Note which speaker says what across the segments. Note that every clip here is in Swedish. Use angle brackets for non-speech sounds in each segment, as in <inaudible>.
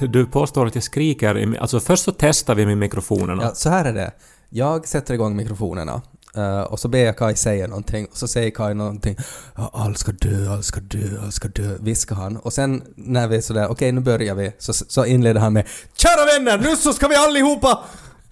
Speaker 1: Du påstår att jag skriker. i- Alltså först så testar vi med mikrofonerna.
Speaker 2: Ja, så här är det. Jag sätter igång mikrofonerna eh, och så ber jag Kai säga någonting och så säger Kai någonting ja, ”Allt ska dö, allt ska dö, allt ska dö”, viskar han. Och sen när vi är sådär ”Okej, nu börjar vi”, så, så inleder han med ”Kära vänner, nu så ska vi allihopa!”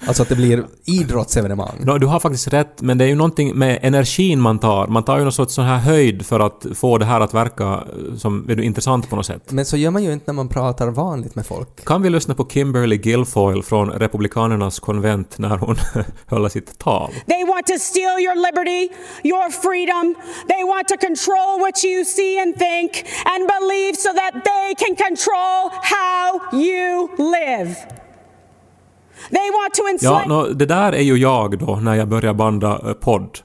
Speaker 2: Alltså att det blir idrottsevenemang.
Speaker 1: Nå, du har faktiskt rätt, men det är ju någonting med energin man tar. Man tar ju någon sorts sån här höjd för att få det här att verka eh, som är du, intressant på något sätt.
Speaker 2: Men så gör man ju inte när man pratar vanligt med folk.
Speaker 1: Kan vi lyssna på Kimberly Guilfoyle från Republikanernas konvent när hon <laughs> höll sitt tal?
Speaker 3: They want to steal your liberty, your freedom. They want to control what you see and think and believe so that they can control how you live. They want to
Speaker 1: Ja,
Speaker 3: enslave.
Speaker 1: nå, det där är ju jag då när jag börjar banda eh, podd.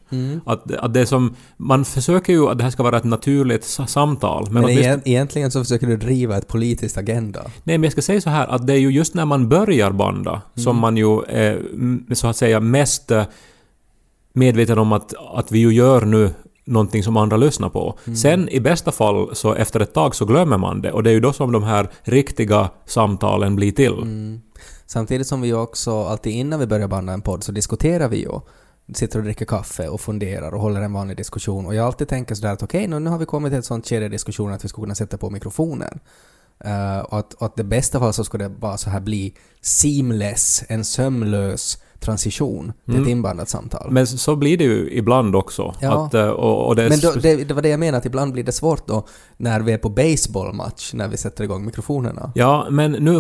Speaker 1: Att, att det som... Man försöker ju att det här ska vara ett naturligt sa- samtal. Men,
Speaker 2: Men
Speaker 1: åtminstone-
Speaker 2: egent, egentligen så försöker du driva ett politiskt agenda.
Speaker 1: Nej, men jag ska säga så här att det är ju just när man börjar banda som man ju är mm, så att säga mest eh, medveten om att, att vi ju gör nu någonting som andra lyssnar på. Sen i bästa fall så efter ett tag så glömmer man det och det är ju då som de här riktiga samtalen blir till.
Speaker 2: Samtidigt som vi också alltid innan vi börjar banda en podd så diskuterar vi ju. Sitter och dricker kaffe och funderar och håller en vanlig diskussion. Och jag alltid tänker sådär att okej, nu, nu har vi kommit till ett sånt skede i diskussionen att vi skulle kunna sätta på mikrofonen. Uh, och, att, och att det bästa fall så skulle det bara så här bli seamless, en sömlös transition till ett inbandat samtal.
Speaker 1: Men så blir det ju ibland också.
Speaker 2: Ja.
Speaker 1: Att, eh, och, och det
Speaker 2: Men då, det, det var det jag menade, att ibland blir det svårt då när vi är på baseballmatch, när vi sätter igång mikrofonerna.
Speaker 1: Ja, men nu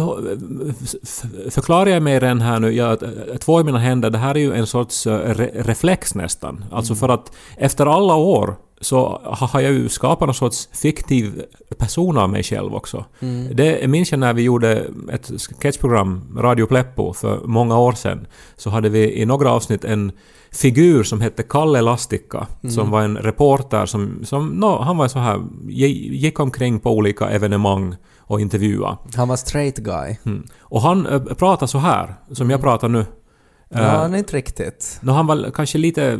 Speaker 1: förklarar jag mig den här nu. Jag, två i mina händer, det här är ju en sorts eh, re, reflex nästan. Alltså för att efter alla år så ha- har jag ju skapat någon sorts fiktiv person av mig själv också. Det minns jag när vi gjorde ett sketchprogram, Radio Pleppo, för många år sedan. Så hade vi i några avsnitt en figur som hette Kalle Lastikka, som var en reporter som, som no, han var så här, gi- gick omkring på olika evenemang och intervjuade.
Speaker 2: Han var straight guy.
Speaker 1: Mm. Och han äh, pratade så här, som jag pratar nu.
Speaker 2: Ja,
Speaker 1: Äh,
Speaker 2: han är inte riktigt.
Speaker 1: nå, han var kanske lite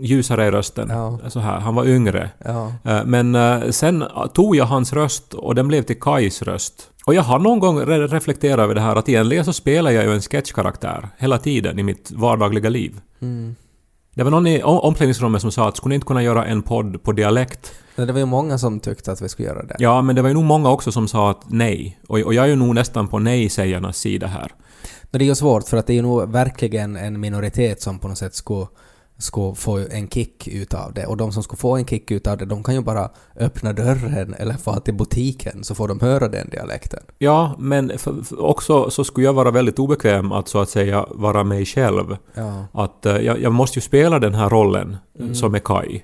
Speaker 1: ljusare i rösten.
Speaker 2: Ja.
Speaker 1: Så här, han var yngre.
Speaker 2: Ja.
Speaker 1: Äh, Men äh, sen tog jag hans röst och den blev till Kais röst. Och jag har någon gång re- reflekterat över det här att egentligen så spelar jag ju en sketchkaraktär hela tiden i mitt vardagliga liv.
Speaker 2: Mm.
Speaker 1: Det var någon i om- omklädningsrummet som sa att skulle ni inte kunna göra en podd på dialekt?
Speaker 2: Men det var ju många som tyckte att vi skulle göra det.
Speaker 1: Ja, men det var ju nog många också som sa att nej. Och, och jag är ju nog nästan på nej-sägarnas sida här.
Speaker 2: Men det är ju svårt för att det är ju nog verkligen en minoritet som på något sätt skulle, skulle få en kick utav det. Och de som skulle få en kick utav det, de kan ju bara öppna dörren eller få till butiken så får de höra den dialekten.
Speaker 1: Ja, men för, för också så skulle jag vara väldigt obekväm att så att säga vara mig själv.
Speaker 2: Ja.
Speaker 1: Att eh, jag, jag måste ju spela den här rollen eh, som är Kai.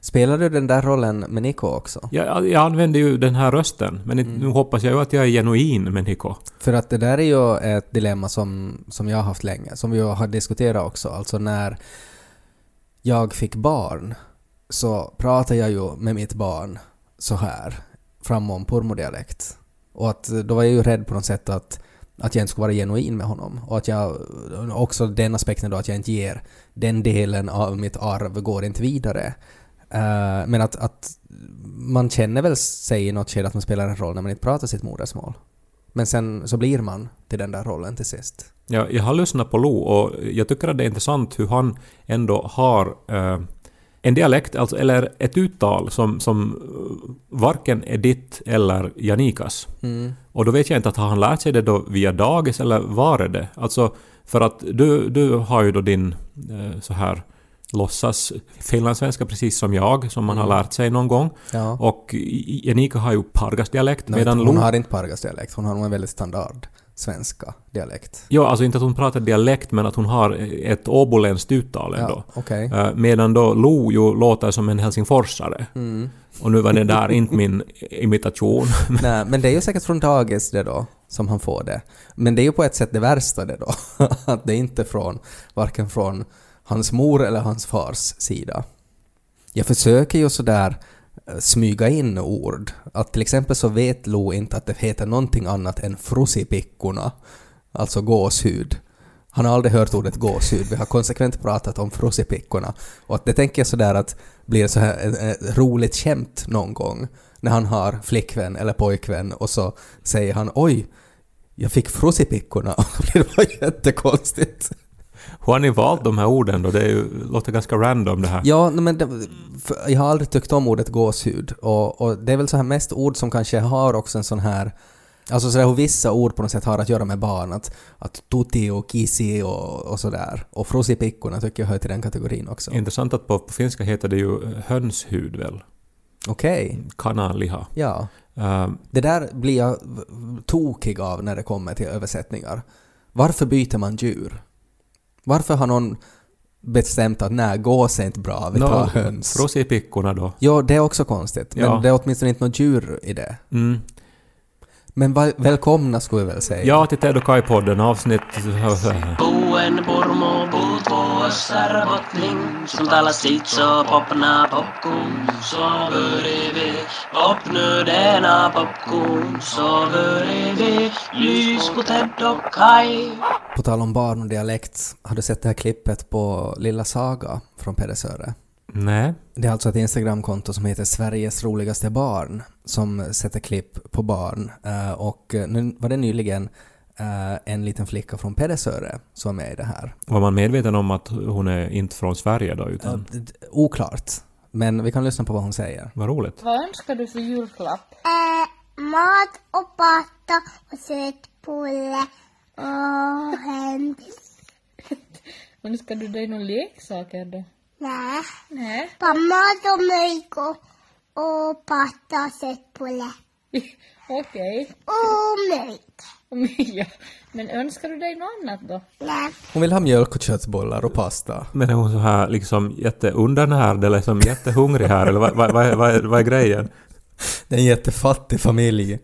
Speaker 2: Spelar du den där rollen med Nico också?
Speaker 1: Jag, jag använder ju den här rösten, men nu hoppas jag ju att jag är genuin med Niko.
Speaker 2: För att det där är ju ett dilemma som, som jag har haft länge, som vi har diskuterat också. Alltså när jag fick barn så pratade jag ju med mitt barn så här, framom pormodialekt. Och att då var jag ju rädd på något sätt att, att jag inte skulle vara genuin med honom. Och att jag, också den aspekten då att jag inte ger den delen av mitt arv går inte vidare. Uh, men att, att man känner väl sig i något skede att man spelar en roll när man inte pratar sitt modersmål. Men sen så blir man till den där rollen till sist.
Speaker 1: Jag, jag har lyssnat på Lo och jag tycker att det är intressant hur han ändå har eh, en dialekt, alltså, eller ett uttal som, som eh, varken är ditt eller Janikas.
Speaker 2: Mm.
Speaker 1: Och då vet jag inte att har han lärt sig det då via dagis eller var är det? Alltså, för att du, du har ju då din eh, så här låtsas finlandssvenska precis som jag, som man har lärt sig någon gång.
Speaker 2: Ja.
Speaker 1: Och Janika har ju pargasdialekt, medan
Speaker 2: hon
Speaker 1: Lo...
Speaker 2: har inte pargasdialekt, hon har nog en väldigt standard svenska dialekt.
Speaker 1: Ja, alltså inte att hon pratar dialekt men att hon har ett åboländskt uttal ändå.
Speaker 2: Ja, okej.
Speaker 1: Eh, Medan då Lo ju låter som en helsingforsare.
Speaker 2: Mm.
Speaker 1: Och nu var det där inte min imitation. <laughs>
Speaker 2: Nej, men det är ju säkert från dagis det då, som han får det. Men det är ju på ett sätt det värsta det då. <laughs> Att det är inte från, varken från hans mor eller hans fars sida. Jag försöker ju sådär Eh, smyga in ord. Att till exempel så vet Lo inte att det heter någonting annat än frusipickorna, alltså gåshud. Han har aldrig hört ordet gåshud. Vi har konsekvent pratat om frusipickorna. Och att det tänker jag sådär att blir så här ett, ett roligt skämt någon gång när han har flickvän eller pojkvän och så säger han oj, jag fick frusipickorna och <laughs> det var jättekonstigt.
Speaker 1: Hur har ni valt de här orden då? Det är ju, låter ganska random det här.
Speaker 2: Ja, men det, jag har aldrig tyckt om ordet gåshud och, och det är väl så här mest ord som kanske har också en sån här Alltså sådär hur vissa ord på något sätt har att göra med barn, att, att tuti och kisi och, och sådär. Och frusipikkorna tycker jag hör till den kategorin också.
Speaker 1: Intressant att på, på finska heter det ju hönshud väl?
Speaker 2: Okej,
Speaker 1: Kananliha.
Speaker 2: ja.
Speaker 1: Uh,
Speaker 2: Det där blir jag tokig av när det kommer till översättningar. Varför byter man djur? Varför har någon bestämt att nej, gås är inte bra, vi tar höns?
Speaker 1: Frosipikkorna då.
Speaker 2: Ja, det är också konstigt. Men
Speaker 1: Ja.
Speaker 2: det är åtminstone inte något djur i det.
Speaker 1: Mm.
Speaker 2: Men väl- välkomna skulle jag väl säga.
Speaker 1: Ja, till Ted och Kai-podden avsnitt...
Speaker 4: Popna popnödena lys på Ted och Kai
Speaker 2: På tal om barn och dialekt, har du sett det här klippet på Lilla Saga från Pedersöre?
Speaker 1: Nej.
Speaker 2: Det är alltså ett Instagramkonto som heter Sveriges roligaste barn som sätter klipp på barn. Eh, och eh, nu var det nyligen eh, en liten flicka från Pedersöre som var med i det här.
Speaker 1: Var man medveten om att hon är inte från Sverige då, utan...
Speaker 2: Oklart. Men vi kan lyssna på vad hon säger.
Speaker 1: Vad roligt.
Speaker 5: Vad önskar du för julklapp?
Speaker 6: Eh, mat och pasta och sötbulle och <laughs> hänt.
Speaker 5: Önskar du dig några leksaker då?
Speaker 6: Nej.
Speaker 5: Nej.
Speaker 6: Mat och mjölk och, och pasta och sötbulle.
Speaker 5: Okej.
Speaker 6: Och mjölk.
Speaker 5: Ja. Men önskar du dig något annat då?
Speaker 6: Nej.
Speaker 2: Hon vill ha mjölk och köttbullar och pasta.
Speaker 1: Men är hon så här liksom jätteundernärd eller liksom jättehungrig här eller vad, vad, vad, är- vad, är, vad är grejen?
Speaker 2: Det är en jättefattig familj.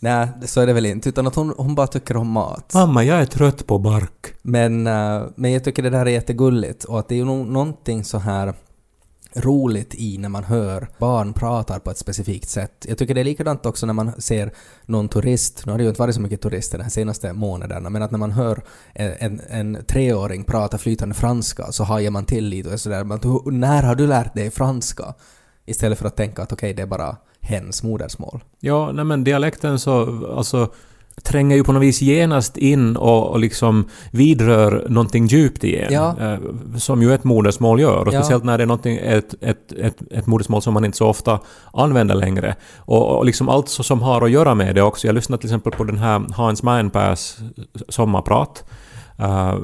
Speaker 2: Nej, så är det väl inte. Utan att hon, hon bara tycker om mat.
Speaker 1: Mamma, jag är trött på bark.
Speaker 2: Men, eh, men jag tycker det där är jättegulligt och att det är ju någonting så här roligt i när man hör barn pratar på ett specifikt sätt. Jag tycker det är likadant också när man ser någon turist, nu har det ju inte varit så mycket turister de här senaste månaderna, men att när man hör en, en, en treåring prata flytande franska så hajar man till lite och sådär men när har du lärt dig franska? Istället för att tänka att okej, det är bara hens modersmål.
Speaker 1: Ja, nej men dialekten så alltså tränger ju på något vis genast in och, och liksom vidrör någonting djupt igen.
Speaker 2: Ja.
Speaker 1: Eh, som ju ett modersmål gör. Och
Speaker 2: Ja.
Speaker 1: speciellt när det är ett, ett, ett, ett modersmål som man inte så ofta använder längre. Och, och liksom allt som har att göra med det också. Jag lyssnade till exempel på den här Hans Meinpärs sommarprat. Eh,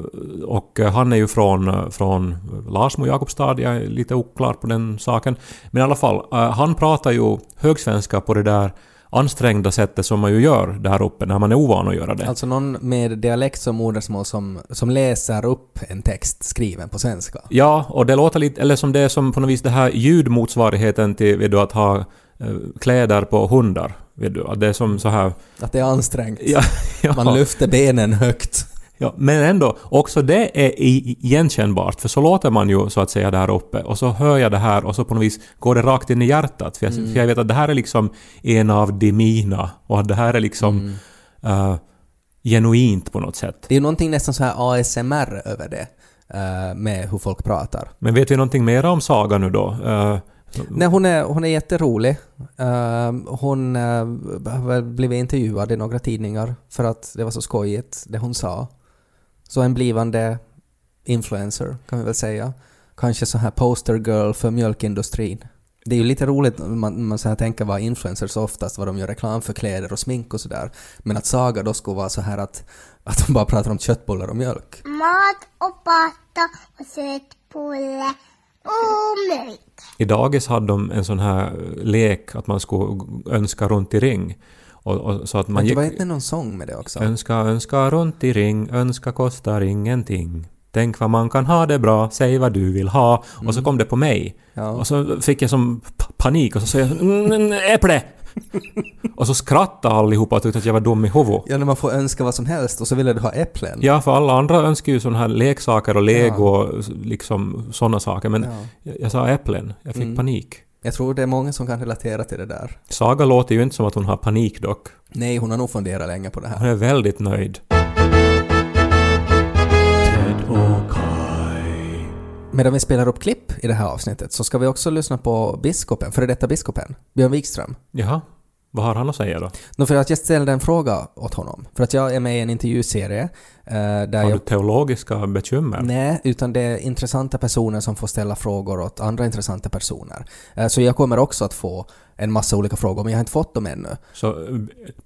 Speaker 1: och han är ju från, från Larsmo, Jakobstad, jag är lite oklar på den saken. Men i alla fall, eh, han pratar ju högsvenska på det där ansträngda sättet som man ju gör där uppe när man är ovan att göra det.
Speaker 2: Alltså någon med dialekt som modersmål som, som läser upp en text skriven på svenska.
Speaker 1: Ja, och det låter lite, eller som det är som på något vis det här ljudmotsvarigheten till vet du, att ha eh, kläder på hundar. Vet du, att det är som så här...
Speaker 2: Att det är ansträngt.
Speaker 1: Ja, <laughs> ja.
Speaker 2: Man lyfter benen högt.
Speaker 1: Ja, men ändå, också det är igenkännbart, för så låter man ju så att säga där uppe. Och så hör jag det här och så på något vis går det rakt in i hjärtat. För jag, för jag vet att det här är liksom en av de mina och att det här är liksom eh, genuint på något sätt.
Speaker 2: Det är ju någonting nästan så här ASMR över det. eh, med hur folk pratar.
Speaker 1: Men vet vi någonting mer om Saga nu då? Eh,
Speaker 2: Nej, hon är, hon är jätterolig. Eh, hon väl blivit intervjuad i några tidningar för att det var så skojigt det hon sa. Så en blivande influencer kan vi väl säga. Kanske så här poster girl för mjölkindustrin. Det är ju lite roligt när man, man så här tänker vad influencers oftast, vad de gör reklam för kläder och smink och sådär. Men att Saga då skulle vara så här att, att de bara pratar om köttbullar och mjölk.
Speaker 6: Mat och pasta och sötbulle och mjölk.
Speaker 1: I dagis hade de en sån här lek att man skulle önska runt i ring. Och, och, så att man
Speaker 2: det
Speaker 1: gick,
Speaker 2: var inte någon sång med det också?
Speaker 1: Önska, önska runt i ring, önska kostar ingenting. Tänk vad man kan ha det bra, säg vad du vill ha. Och så kom det på mig.
Speaker 2: Mm. Ja.
Speaker 1: Och så fick jag som panik och så sa jag "Mm, mm, äpple! <laughs> och så skrattade allihopa och tyckte att jag var dum i huvudet.
Speaker 2: Ja, när man får önska vad som helst och så ville du ha äpplen.
Speaker 1: Ja, för alla andra önskar ju sådana här leksaker och lego och liksom sådana saker. Men
Speaker 2: Ja. Mm.
Speaker 1: jag, jag sa äpplen. Jag fick panik.
Speaker 2: Jag tror det är många som kan relatera till det där.
Speaker 1: Saga låter ju inte som att hon har panik dock.
Speaker 2: Nej, hon har nog funderat länge på det här.
Speaker 1: Hon är väldigt nöjd.
Speaker 2: Medan vi spelar upp klipp i det här avsnittet så ska vi också lyssna på biskopen, före detta biskopen, Björn Wikström.
Speaker 1: Jaha, vad har han att säga då?
Speaker 2: Nå, för att jag ställde en fråga åt honom. För att jag är med i en intervjuserie eh, där
Speaker 1: Har du
Speaker 2: jag...
Speaker 1: teologiska bekymmer?
Speaker 2: Nej, utan det är intressanta personer som får ställa frågor åt andra intressanta personer. Eh, Så jag kommer också att få en massa olika frågor, men jag har inte fått dem ännu.
Speaker 1: Så eh,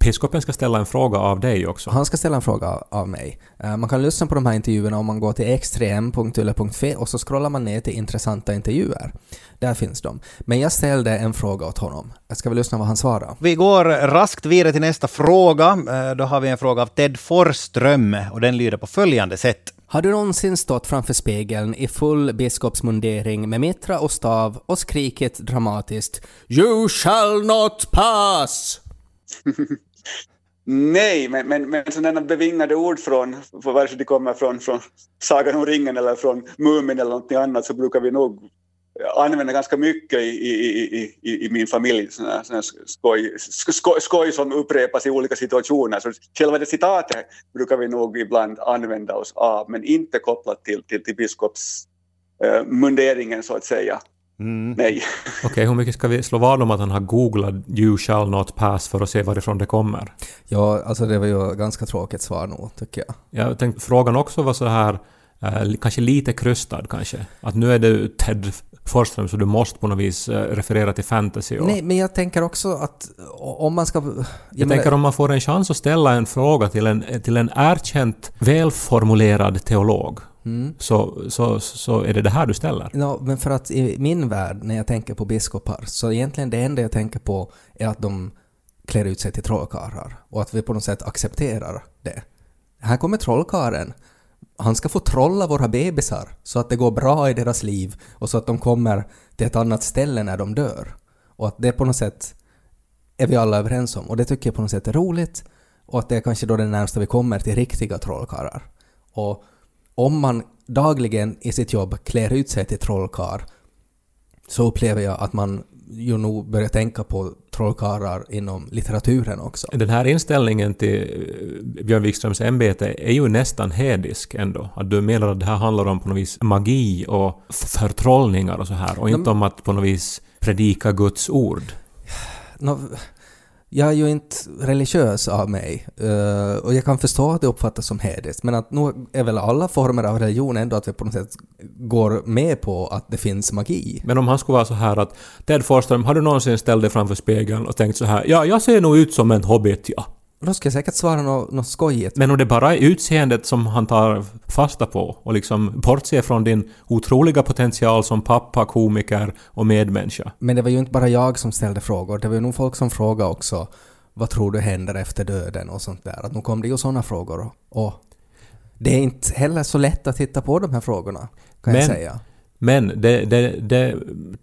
Speaker 1: biskopen ska ställa en fråga av dig också?
Speaker 2: Han ska ställa en fråga av mig. Eh, Man kan lyssna på de här intervjuerna om man går till x3m.yle.fi och så scrollar man ner till intressanta intervjuer. Där finns de. Men jag ställde en fråga åt honom. Jag ska väl lyssna vad han svarade.
Speaker 7: Vi går raskt vidare till nästa fråga. Eh, Då har vi en fråga av Ted Forsström och den lyder på följande sätt.
Speaker 2: Har du någonsin stått framför spegeln i full biskopsmundering med mitra och stav och skrikit dramatiskt ”You shall not pass”? <laughs>
Speaker 8: Nej, men, men, men sådana bevingade ord från, vare sig de kommer från, från Sagan om ringen eller från Mumin eller något annat, så brukar vi nog använda ganska mycket i, i, i, i, i min familj. Sådana, sådana skoj, skoj, skoj som upprepas i olika situationer. Så själva det citatet brukar vi nog ibland använda oss av, men inte kopplat till, till, till biskopsmunderingen så att säga. Nej. <laughs>
Speaker 1: Okej, hur mycket ska vi slå vad om att han har googlat “You shall not pass” för att se varifrån det kommer?
Speaker 2: Ja, alltså det var ju ett ganska tråkigt svar nog, tycker jag.
Speaker 1: Jag tänkte frågan också var så här eh, kanske lite krystad kanske. Att nu är det Ted Forsström så du måste på något vis eh, referera till fantasy. Och
Speaker 2: Nej, men jag tänker också att om man ska... Jag,
Speaker 1: jag
Speaker 2: menar-
Speaker 1: tänker om man får en chans att ställa en fråga till en, till en erkänt välformulerad teolog
Speaker 2: Mm.
Speaker 1: så, så, så är det det här du ställer.
Speaker 2: Ja, men för att i min värld, när jag tänker på biskopar, så egentligen det enda jag tänker på är att de klär ut sig till trollkarlar och att vi på något sätt accepterar det. Här kommer trollkaren. Han ska få trolla våra bebisar så att det går bra i deras liv och så att de kommer till ett annat ställe när de dör. Och att det på något sätt är vi alla överens om och det tycker jag på något sätt är roligt och att det är kanske då det närmsta vi kommer till riktiga trollkarlar. Och om man dagligen i sitt jobb klär ut sig till trollkarl så upplever jag att man ju nog börjar tänka på trollkarlar inom litteraturen också.
Speaker 1: Den här inställningen till eh, Björn Wikströms ämbete är ju nästan hedisk ändå. Att du menar att det här handlar om på något vis magi och förtrollningar och så här och inte om att på något vis predika Guds ord.
Speaker 2: Nå, jag är ju inte religiös av mig eh, och jag kan förstå att det uppfattas som hediskt men att nu är väl alla former av religion ändå att vi på något sätt går med på att det finns magi.
Speaker 1: Men om han skulle vara så här att Ted Forsström, har du någonsin ställt dig framför spegeln och tänkt så här ja, jag ser nog ut som en hobbit, ja.
Speaker 2: Då ska jag säkert svara något, något skojigt.
Speaker 1: Men om det bara är utseendet som han tar fasta på och liksom bortser från din otroliga potential som pappa, komiker och medmänniska.
Speaker 2: Men det var ju inte bara jag som ställde frågor, det var ju nog folk som frågade också vad tror du händer efter döden och sånt där. Att nu kom det ju sådana frågor och, det är inte heller så lätt att hitta på de här frågorna, kan jag
Speaker 1: Men-
Speaker 2: säga.
Speaker 1: Men det, det, det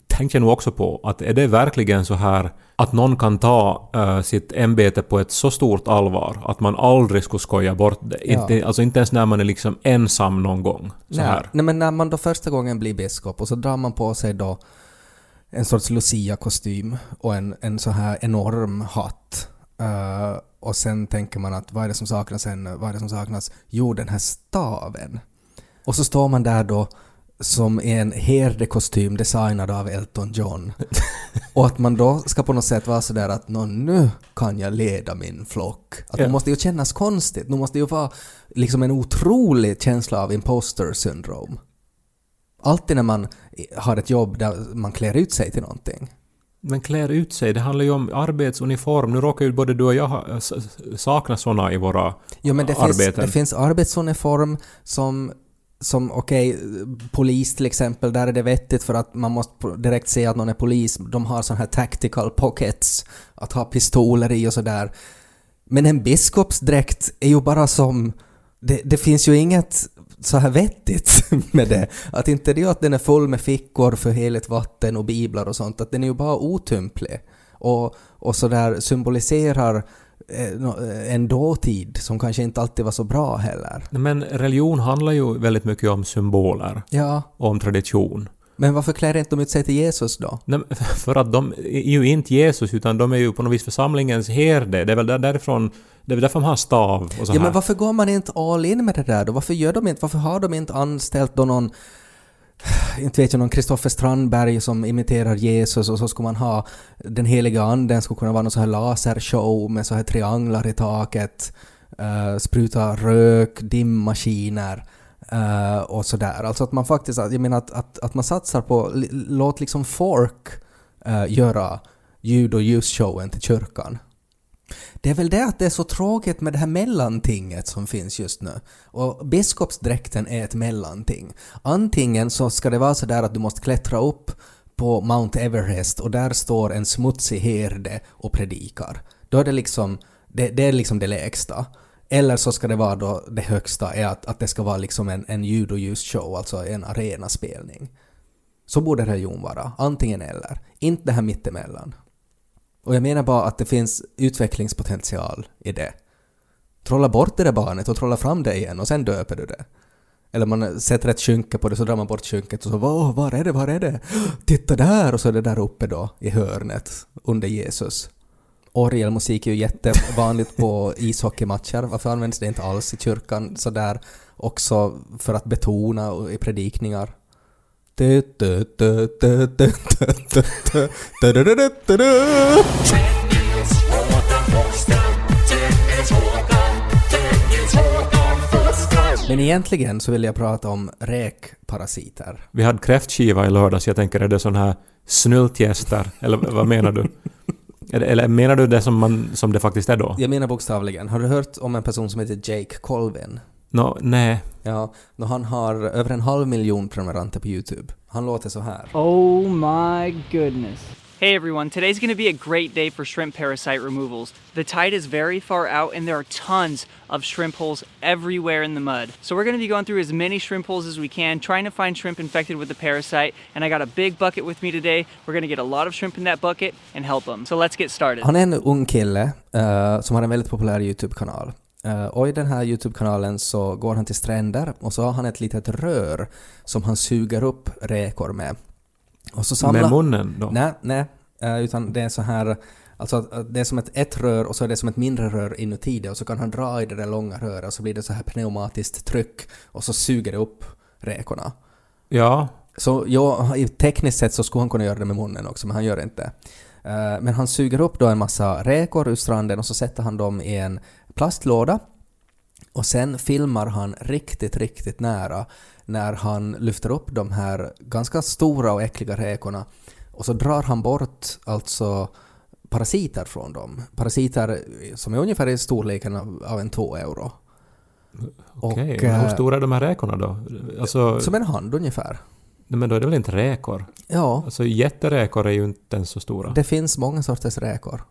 Speaker 1: tänkte jag nog också på, att är det verkligen så här att någon kan ta eh, sitt ämbete på ett så stort allvar att man aldrig skulle skoja bort det?
Speaker 2: Ja.
Speaker 1: Inte, alltså inte ens när man är liksom ensam någon gång. Så
Speaker 2: Nej,
Speaker 1: här.
Speaker 2: nej, men när man då första gången blir biskop och så drar man på sig då en sorts Lucia-kostym och en, en så här enorm hatt. Eh, och sen tänker man att vad är det som saknas sen? Vad är det som saknas? Jo, den här staven. Och så står man där då som i en herdekostym designad av Elton John. och att man då ska på något sätt vara sådär att "Nå, nu kan jag leda min flock. Att
Speaker 1: Ja.
Speaker 2: det måste ju kännas konstigt. Det måste ju vara liksom en otrolig känsla av imposter syndrome. Alltid när man har ett jobb där man klär ut sig till någonting.
Speaker 1: Men klär ut sig, det handlar ju om arbetsuniform. Nu råkar ju både du och jag sakna såna i våra
Speaker 2: Jo men det finns,
Speaker 1: arbeten.
Speaker 2: det finns arbetsuniform som, som okej, polis till exempel, där är det vettigt för att man måste direkt se att någon är polis. De har såna här tactical pockets att ha pistoler i och sådär. Men en biskopsdräkt är ju bara som... Det, det finns ju inget så här vettigt <laughs> med det. Att inte det är ju att den är full med fickor för heligt vatten och biblar och sånt, att den är ju bara otymplig. Och, och sådär symboliserar en dåtid som kanske inte alltid var så bra heller.
Speaker 1: Men religion handlar ju väldigt mycket om symboler
Speaker 2: Ja,
Speaker 1: och om tradition.
Speaker 2: men varför klär inte de ut sig till Jesus då?
Speaker 1: Nej, <laughs> För att de är ju inte Jesus, utan de är ju på något vis församlingens herde. Det är väl där- därifrån... Det är väl därför de har stav och så
Speaker 2: Ja
Speaker 1: här.
Speaker 2: men varför går man inte all in med det där då? Varför gör de inte, varför har de inte anställt då någon inte vet jag, någon Kristoffer Strandberg som imiterar Jesus och så skulle man ha den heliga anden skulle kunna vara någon sån här lasershow med så här trianglar i taket, uh, spruta rök, dimmaskiner uh, eh, och sådär. Alltså att man faktiskt, jag menar att, att, att man satsar på, låt liksom folk uh, göra ljud och ljusshowen till kyrkan. Det är väl det att det är så tråkigt med det här mellantinget som finns just nu. Och biskopsdräkten är ett mellanting. Antingen så ska det vara så där att du måste klättra upp på Mount Everest och där står en smutsig herde och predikar. Då är det liksom det, det är liksom det lägsta. Eller så ska det vara då det högsta är att, att det ska vara liksom en, en ljud och ljusshow, alltså en arenaspelning. Så borde religion vara. Antingen eller. Inte det här mittemellan. Och jag menar bara att det finns utvecklingspotential i det. Trolla bort det där barnet och trolla fram det igen och sen döper du det. Eller man sätter ett skynke på det så drar man bort skynket och så Åh, var är det, var är det? Titta där! Och så är det där uppe då i hörnet under Jesus. Orgelmusik är ju jättevanligt på ishockeymatcher. Varför används det inte alls i kyrkan sådär också för att betona i predikningar? Men egentligen så vill jag prata om räkparasiter.
Speaker 1: Vi hade kräftskiva i lördags. Jag tänker, är det sån här snultgäster? Eller vad menar du? Eller menar du det som, man, som det faktiskt är då?
Speaker 2: Jag menar bokstavligen. Har du hört om en person som heter Jake Colvin?
Speaker 1: Nå, nej.
Speaker 2: Ja, nå han har över en halv miljon prenumeranter på YouTube. Han låter så här.
Speaker 9: Oh my goodness. Hey everyone, today's going to be a great day for shrimp parasite removals. The tide is very far out and there are tons of shrimp holes everywhere in the mud. So we're going to be going through as many shrimp holes as we can, trying to find shrimp infected with the parasite. And I got a big bucket with me today. We're going to get a lot of shrimp in that bucket and help them. So let's get started.
Speaker 2: Han är en ung kille eh, som har en väldigt populär YouTube-kanal. Eh, och i den här YouTube-kanalen så går han till stränder och så har han ett litet rör som han suger upp räkor med. Och så samlar...
Speaker 1: Med munnen då?
Speaker 2: Nej, nej. eh, utan det är så här... Alltså att det är som ett, ett rör och så är det som ett mindre rör inuti det och så kan han dra i det där långa röret och så blir det så här pneumatiskt tryck och så suger det upp räkorna.
Speaker 1: Ja.
Speaker 2: Så ja, tekniskt sett så skulle han kunna göra det med munnen också, men han gör det inte. Eh, Men han suger upp då en massa räkor ur stranden och så sätter han dem i en plastlåda och sen filmar han riktigt, riktigt nära när han lyfter upp de här ganska stora och äckliga räkorna och så drar han bort alltså parasiter från dem. Parasiter som är ungefär i storleken av av en 2 euro.
Speaker 1: Okej. Men hur
Speaker 2: eh,
Speaker 1: stora är de här räkorna då? Alltså,
Speaker 2: Som en hand ungefär.
Speaker 1: Men då är det väl inte räkor?
Speaker 2: Ja.
Speaker 1: Alltså jätteräkor är ju inte ens så stora.
Speaker 2: Det finns många sorters räkor.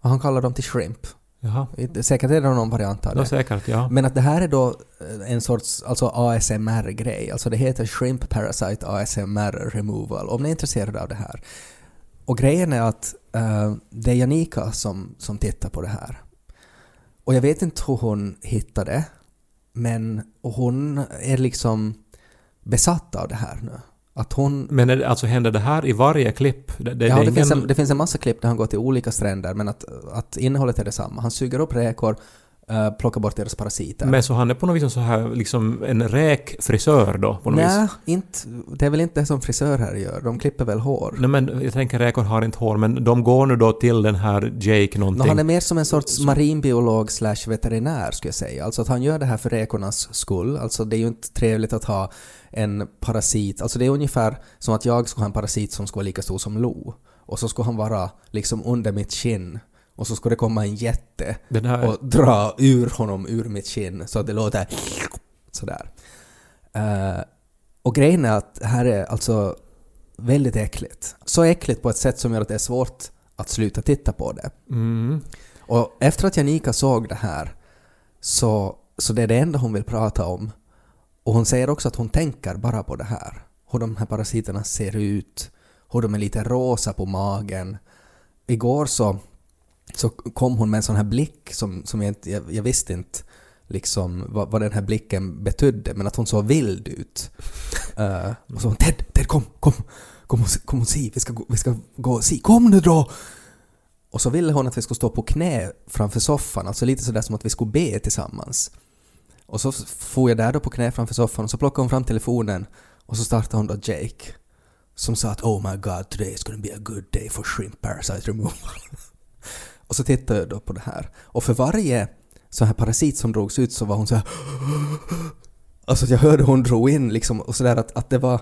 Speaker 2: Och han kallar dem till shrimp.
Speaker 1: Jaha.
Speaker 2: Säkert är det någon variant av
Speaker 1: Ja,
Speaker 2: det.
Speaker 1: säkert, ja.
Speaker 2: Men att det här är då eh, en sorts alltså ASMR-grej. Alltså det heter Shrimp Parasite ASMR Removal. Om ni är intresserade av det här. Och grejen är att eh, det är Janika som, som tittar på det här. Och jag vet inte hur hon hittade. Men hon är liksom besatt av det här nu. Att hon
Speaker 1: Men är alltså händer det här i varje klipp? Det, det,
Speaker 2: ja,
Speaker 1: det
Speaker 2: det, finns
Speaker 1: ingen-
Speaker 2: en, det finns en massa klipp där han går till olika stränder men att, att innehållet är detsamma. Han suger upp räkor, uh, plockar bort deras parasiter.
Speaker 1: Men så han är på något vis så här, liksom en räkfrisör då? På något
Speaker 2: Nej,
Speaker 1: vis.
Speaker 2: inte, det är väl inte det som frisörer gör. De klipper väl hår.
Speaker 1: Nej men jag tänker räkor har inte hår, men de går nu då till den här Jake någonting.
Speaker 2: No, han är mer som en sorts marinbiolog slash veterinär skulle jag säga. Alltså att han gör det här för räkornas skull. Alltså det är ju inte trevligt att ha en parasit. Alltså det är ungefär som att jag skulle ha en parasit som skulle vara lika stor som Lo. Och så skulle han vara liksom under mitt skinn. Och så skulle det komma en jätte
Speaker 1: här-
Speaker 2: och dra ur honom ur mitt skinn så att det låter sådär. Uh, och grejen är att det här är alltså väldigt äckligt. Så äckligt på ett sätt som gör att det är svårt att sluta titta på det.
Speaker 1: Mm.
Speaker 2: Och efter att Janika såg det här så, så det är det enda hon vill prata om. Och hon säger också att hon tänker bara på det här. Hur de här parasiterna ser ut, hur de är lite rosa på magen. Igår så, så kom hon med en sån här blick som, som jag, inte, jag, jag visste inte liksom vad, vad den här blicken betydde, men att hon såg vild ut. Uh, <laughs> och så hon Ted, Ted kom, kom, kom och, kom och se, vi ska, gå, vi ska gå och se, kom nu då! Och så ville hon att vi skulle stå på knä framför soffan, alltså lite sådär som att vi skulle be tillsammans. Och så får jag där då på knä framför soffan och så plockade hon fram telefonen och så startade hon då Jake. Som sa att oh my god today is gonna be a good day for shrimp parasite removal. <laughs> och så tittade jag då på det här. Och för varje sån här parasit som drogs ut så var hon så här Alltså jag hörde hon drog in liksom och sådär att, att det var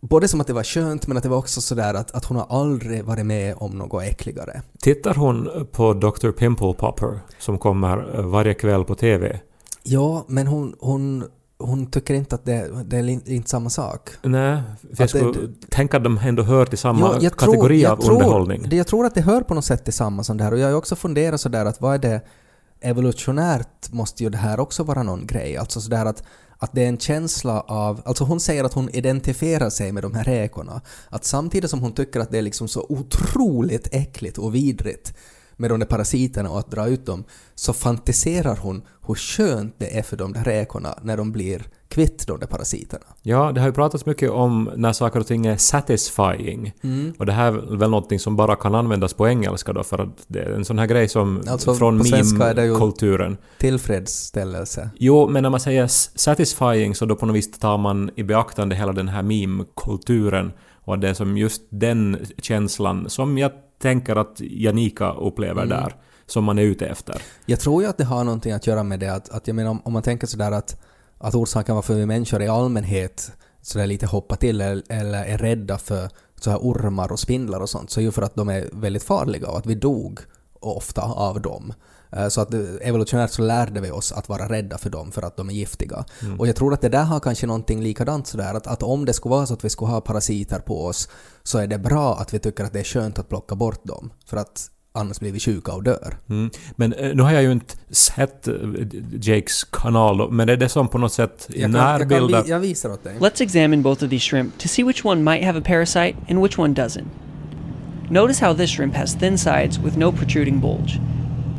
Speaker 2: både som att det var skönt men att det var också sådär att, att hon har aldrig varit med om något äckligare.
Speaker 1: Tittar hon på Dr. Pimple Popper som kommer varje kväll på TV?
Speaker 2: Ja, men hon, hon, hon tycker inte att det, det är inte samma sak.
Speaker 1: Nej, för jag
Speaker 2: Att det-
Speaker 1: skulle tänka att de ändå hör till samma
Speaker 2: Ja, jag
Speaker 1: kategori
Speaker 2: tror, jag
Speaker 1: av
Speaker 2: tror,
Speaker 1: underhållning.
Speaker 2: det- Jag tror att det hör på något sätt till samma som det här och jag har också funderat sådär att vad är det evolutionärt måste ju det här också vara någon grej. Alltså sådär att, att det är en känsla av, alltså hon säger att hon identifierar sig med de här räkorna. Att samtidigt som hon tycker att det är liksom så otroligt äckligt och vidrigt med de där parasiterna och att dra ut dem, så fantiserar hon hur skönt det är för de där räkorna när de blir kvitt de där parasiterna.
Speaker 1: Ja, det har ju pratats mycket om när saker och ting är satisfying.
Speaker 2: Mm.
Speaker 1: Och det här är väl någonting som bara kan användas på engelska då, för att det är en sån här grej som
Speaker 2: Alltså,
Speaker 1: från meme-kulturen.
Speaker 2: Tillfredsställelse.
Speaker 1: Jo, men när man säger satisfying så då på något vis tar man i beaktande hela den här meme-kulturen och det är som just den känslan som jag tänker att Janika upplever
Speaker 2: Mm.
Speaker 1: där, som man är ute efter.
Speaker 2: Jag tror ju att det har någonting att göra med det att, att jag menar om, om man tänker sådär att, att orsaken varför vi människor i allmänhet sådär lite hoppar till eller, eller är rädda för så här ormar och spindlar och sånt så är ju för att de är väldigt farliga och att vi dog ofta av dem. Eh, Så att evolutionärt så lärde vi oss att vara rädda för dem för att de är giftiga.
Speaker 1: Mm.
Speaker 2: Och jag tror att det där har kanske någonting likadant sådär att, att om det skulle vara så att vi skulle ha parasiter på oss så är det bra att vi tycker att det är skönt att plocka bort dem. För att annars blir vi sjuka och dör.
Speaker 1: Mm. Men eh, nu har jag ju inte sett eh, Jakes kanal, men är det som på något sätt i
Speaker 2: Jag kan- jag
Speaker 1: närbilder?
Speaker 2: jag visar åt dig.
Speaker 9: Let's examine both of these shrimp to see which one might have a parasite and which one doesn't. Notice how this shrimp has thin sides with no protruding bulge.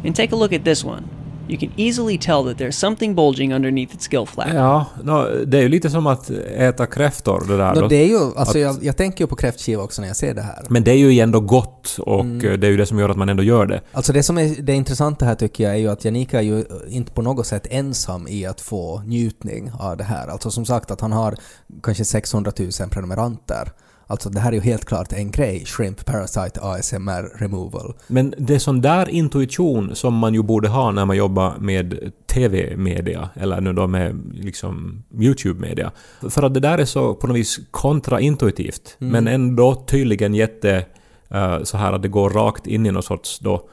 Speaker 9: And take a look at this one. You can easily tell that there's something bulging underneath its gill flap.
Speaker 1: Ja, nå, det är ju lite som att äta kräftor det där. Då.
Speaker 2: det är ju, alltså
Speaker 1: Att-
Speaker 2: jag, jag tänker ju på kräftskiva också när jag ser det här.
Speaker 1: Men det är ju ändå gott och
Speaker 2: Mm.
Speaker 1: eh, det är ju det som gör att man ändå gör det.
Speaker 2: Alltså det som är det intressanta här tycker jag är ju att Janika är ju inte på något sätt ensam i att få njutning av det här. Alltså som sagt att han har kanske 600 000 prenumeranter. Alltså det här är ju helt klart en grej, Shrimp Parasite ASMR Removal.
Speaker 1: Men det är sån där intuition som man ju borde ha när man jobbar med TV-media, eller nu då med liksom YouTube-media. För att det där är så på något vis kontraintuitivt,
Speaker 2: Mm.
Speaker 1: men ändå tydligen jätte eh, så här att det går rakt in i någon sorts då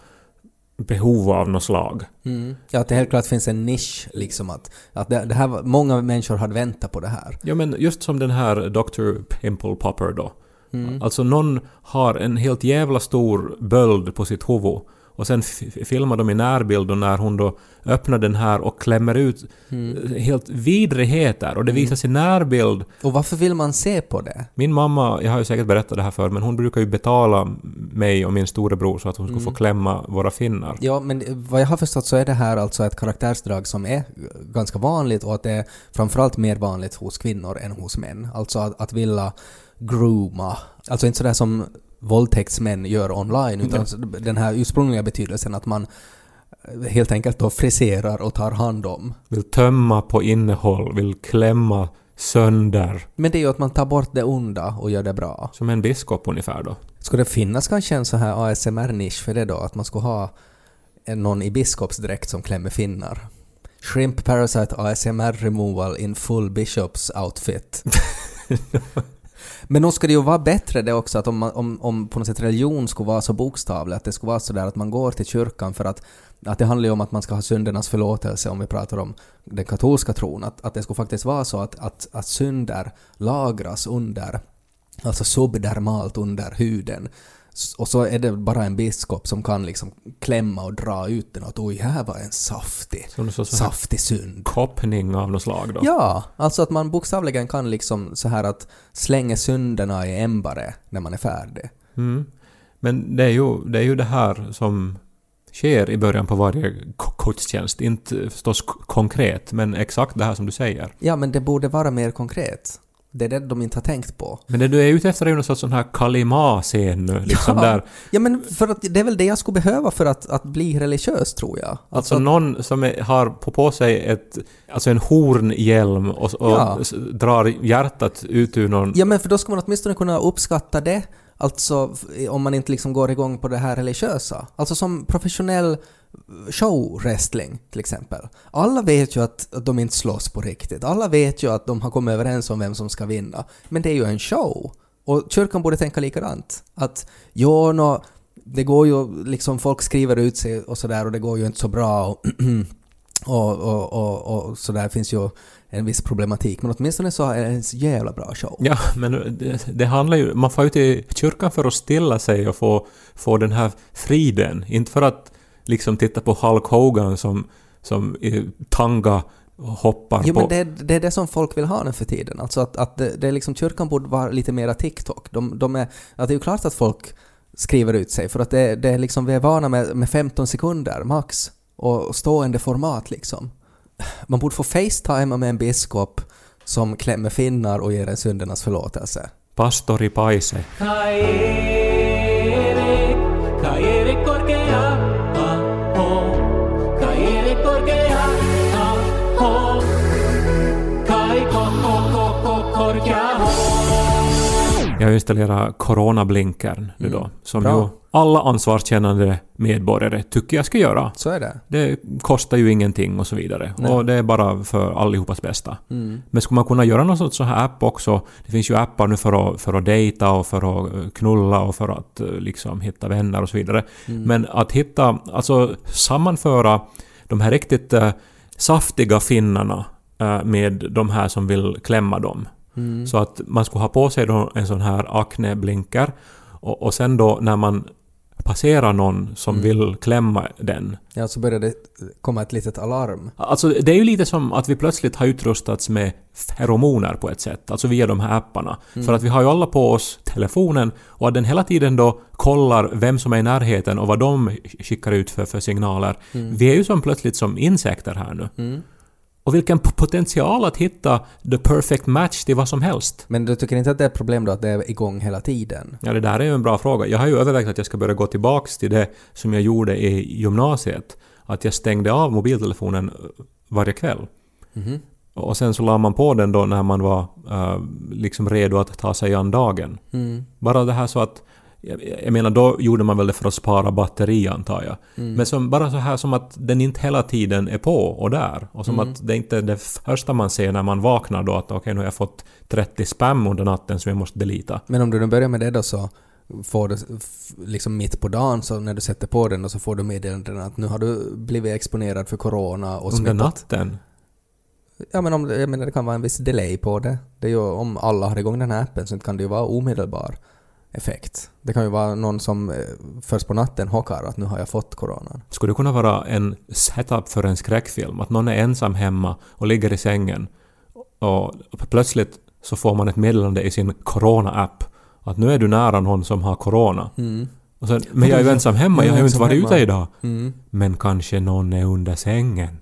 Speaker 1: behov av något slag.
Speaker 2: Mm. Ja, att det helt klart finns en nisch liksom att, att det, det här, många människor hade väntat på det här.
Speaker 1: Ja men just som den här Dr. Pimple Popper då.
Speaker 2: Mm.
Speaker 1: Alltså någon har en helt jävla stor böld på sitt huvud och sen filmar de i närbild och när hon då öppnar den här och klämmer ut
Speaker 2: Mm.
Speaker 1: eh, helt vidrigheter och det
Speaker 2: Mm.
Speaker 1: visas i närbild.
Speaker 2: Och varför vill man se på det?
Speaker 1: Min mamma, jag har ju säkert berättat det här för men hon brukar ju betala mig och min storebror så att hon skulle
Speaker 2: Mm.
Speaker 1: få klämma våra finnar.
Speaker 2: Ja, men vad jag har förstått så är det här alltså ett karaktärsdrag som är ganska vanligt och att det är framförallt mer vanligt hos kvinnor än hos män. Alltså att, att vilja grooma. Alltså inte sådär som våldtäktsmän gör online utan den här ursprungliga betydelsen att man eh, helt enkelt då friserar och tar hand om.
Speaker 1: Vill tömma på innehåll, vill klämma sönder.
Speaker 2: Men det är ju att man tar bort det onda och gör det bra.
Speaker 1: Som en biskop ungefär då.
Speaker 2: Skulle det finnas kanske en så här ASMR-nisch för det då? Att man skulle ha någon i biskopsdräkt som klämmer finnar? Shrimp Parasite ASMR Removal in full Bishops outfit. <laughs> Men nog ska det ju vara bättre det också att om, man, om, om på något sätt religion skulle vara så bokstavlig, att det skulle vara så där att man går till kyrkan för att, att det handlar ju om att man ska ha syndernas förlåtelse om vi pratar om den katolska tron, att, att det skulle faktiskt vara så att, att, att synder lagras under, alltså subdermalt under huden. Och så är det bara en biskop som kan liksom klämma och dra ut den att oj, här var en saftig,
Speaker 1: Så så
Speaker 2: saftig synd.
Speaker 1: koppning av något slag då?
Speaker 2: Ja, alltså att man bokstavligen kan liksom så här att slänga synderna i ämbare när man är färdig.
Speaker 1: Mm. Men det är, ju, det är ju det här som sker i början på varje gudstjänst. Inte förstås konkret, men exakt det här som du säger.
Speaker 2: Ja, men det borde vara mer konkret. Det är det de inte har tänkt på.
Speaker 1: Men det du är ute efter är ju någon sorts sån här kalima-scen nu, liksom
Speaker 2: ja.
Speaker 1: där.
Speaker 2: ja, men för att det är väl det jag skulle behöva för att, att bli religiös, tror jag.
Speaker 1: Alltså någon som är, har på, på sig ett, alltså en hornhjälm och, och
Speaker 2: Ja.
Speaker 1: drar hjärtat ut ur någon...
Speaker 2: Ja, men för då ska man åtminstone kunna uppskatta det. Alltså om man inte liksom går igång på det här religiösa. Alltså som professionell showwrestling till exempel. Alla vet ju att att de inte slåss på riktigt. Alla vet ju att de har kommit överens om vem som ska vinna. Men det är ju en show. Och kyrkan borde tänka likadant. Att jo, no, det går ju liksom, folk skriver ut sig och sådär och det går ju inte så bra och, <clears throat> och, och, och, och sådär finns ju en viss problematik. Men åtminstone så är det en jävla bra show.
Speaker 1: Ja, men det, det handlar ju... Man får ju till kyrkan för att stilla sig och få, få den här friden. Inte för att liksom titta på Hulk Hogan som, som tanga hoppar
Speaker 2: Jo
Speaker 1: på...
Speaker 2: men det är, det är det som folk vill ha nu för tiden. Alltså att, att det, det är liksom, kyrkan borde vara lite mera TikTok. De, de är, att det är ju klart att folk skriver ut sig för att det, det är liksom, vi är vana med, med 15 sekunder max och stående format liksom. Man borde få facetima med en biskop som klämmer finnar och ger en syndernas förlåtelse.
Speaker 1: Pastori Paise. Jag har installerat Corona-blinkern nu då,
Speaker 2: Mm.
Speaker 1: som
Speaker 2: Bra.
Speaker 1: ju alla ansvarskännande medborgare tycker jag ska göra.
Speaker 2: Så är det.
Speaker 1: Det kostar ju ingenting och så vidare.
Speaker 2: Nej.
Speaker 1: Och det är bara för allihopas bästa.
Speaker 2: Mm.
Speaker 1: Men skulle man kunna göra någon sorts så här app också? Det finns ju appar nu för att, för att dejta och för att eh, knulla och för att eh, liksom hitta vänner och så vidare.
Speaker 2: Mm.
Speaker 1: Men att hitta, alltså sammanföra de här riktigt eh, saftiga finnarna eh, med de här som vill klämma dem.
Speaker 2: Mm.
Speaker 1: Så att man skulle ha på sig då en sån här akne-blinker och, och sen då när man passerar någon som
Speaker 2: Mm.
Speaker 1: vill klämma den.
Speaker 2: Ja, så börjar det komma ett litet alarm.
Speaker 1: Alltså det är ju lite som att vi plötsligt har utrustats med feromoner på ett sätt, alltså via de här apparna.
Speaker 2: Mm.
Speaker 1: För att vi har ju alla på oss telefonen och att den hela tiden då kollar vem som är i närheten och vad de skickar ut för, för signaler.
Speaker 2: Mm.
Speaker 1: Vi är ju som plötsligt som insekter här nu. Och vilken potential att hitta the perfect match till vad som helst.
Speaker 2: Men du tycker inte att det är ett problem då att det är igång hela tiden?
Speaker 1: Ja, det där är ju en bra fråga. Jag har ju övervägt att jag ska börja gå tillbaks till det som jag gjorde i gymnasiet. Att jag stängde av mobiltelefonen eh, varje kväll.
Speaker 2: Mhm.
Speaker 1: Och sen så la man på den då när man var eh, liksom redo att ta sig an dagen.
Speaker 2: Mm.
Speaker 1: Bara det här så att... Jag, jag menar, då gjorde man väl det för att spara batteri antar jag.
Speaker 2: Mm.
Speaker 1: Men som, bara så här som att den inte hela tiden är på och där. Och som
Speaker 2: Mm.
Speaker 1: att det inte är det första man ser när man vaknar då att okej, nu har jag fått 30 spam under natten som jag måste delita.
Speaker 2: Men om du nu börjar med det då så får du liksom mitt på dagen så när du sätter på den och så får du meddelanden att nu har du blivit exponerad för corona och
Speaker 1: Under natten?
Speaker 2: Ja men om, jag menar det kan vara en viss delay på det. Det är ju om alla har igång den här appen så kan det ju vara omedelbar effekt. Det kan ju vara någon som eh, först på natten hockar att nu har jag fått coronan.
Speaker 1: Skulle det kunna vara en setup för en skräckfilm? Att någon är ensam hemma och ligger i sängen och plötsligt så får man ett meddelande i sin corona-app att nu är du nära någon som har corona.
Speaker 2: Mm.
Speaker 1: Och sen, men jag är ju ensam hemma, jag har ju inte varit ute idag.
Speaker 2: Mm.
Speaker 1: Men kanske någon är under sängen.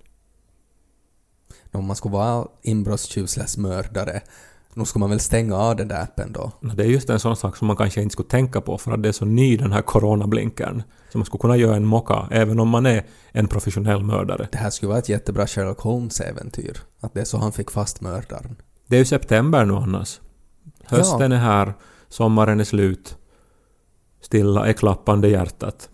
Speaker 2: Om man skulle vara inbrottstjuv mördare, då skulle man väl stänga av den där appen då?
Speaker 1: Det är just en sån sak som man kanske inte skulle tänka på för att det är så ny den här coronablinkern. Så man skulle kunna göra en mocka även om man är en professionell mördare.
Speaker 2: Det här skulle vara ett jättebra Sherlock Holmes-äventyr. Att det är så han fick fast mördaren.
Speaker 1: Det är ju september nu annars. Hösten är här, sommaren är slut. Stilla är klappande hjärtat.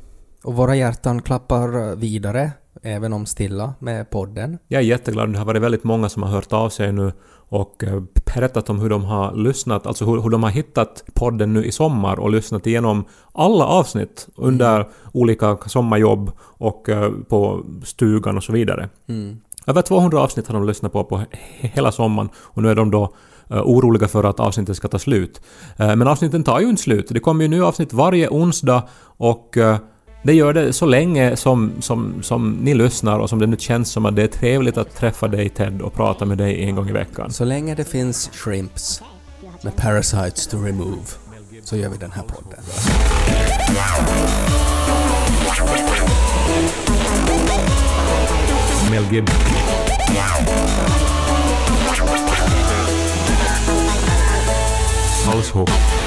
Speaker 2: Och våra hjärtan klappar vidare, även om stilla, med podden.
Speaker 1: Jag är jätteglad. Det har varit väldigt många som har hört av sig nu och eh, berättat om hur de har lyssnat, alltså hur, hur de har hittat podden nu i sommar och lyssnat igenom alla avsnitt under olika sommarjobb och eh, på stugan och så vidare.
Speaker 2: Mm.
Speaker 1: Över 200 avsnitt har de lyssnat på på he- hela sommaren och nu är de då eh, oroliga för att avsnittet ska ta slut. Men avsnitten tar ju inte slut. Det kommer ju nu avsnitt varje onsdag och det gör det så länge som, som, som ni lyssnar och som det nu känns som att det är trevligt att träffa dig Ted och prata med dig en gång i veckan.
Speaker 2: Så länge det finns shrimps med parasites to remove så gör vi den här podden.
Speaker 1: Mel Gibson. Household.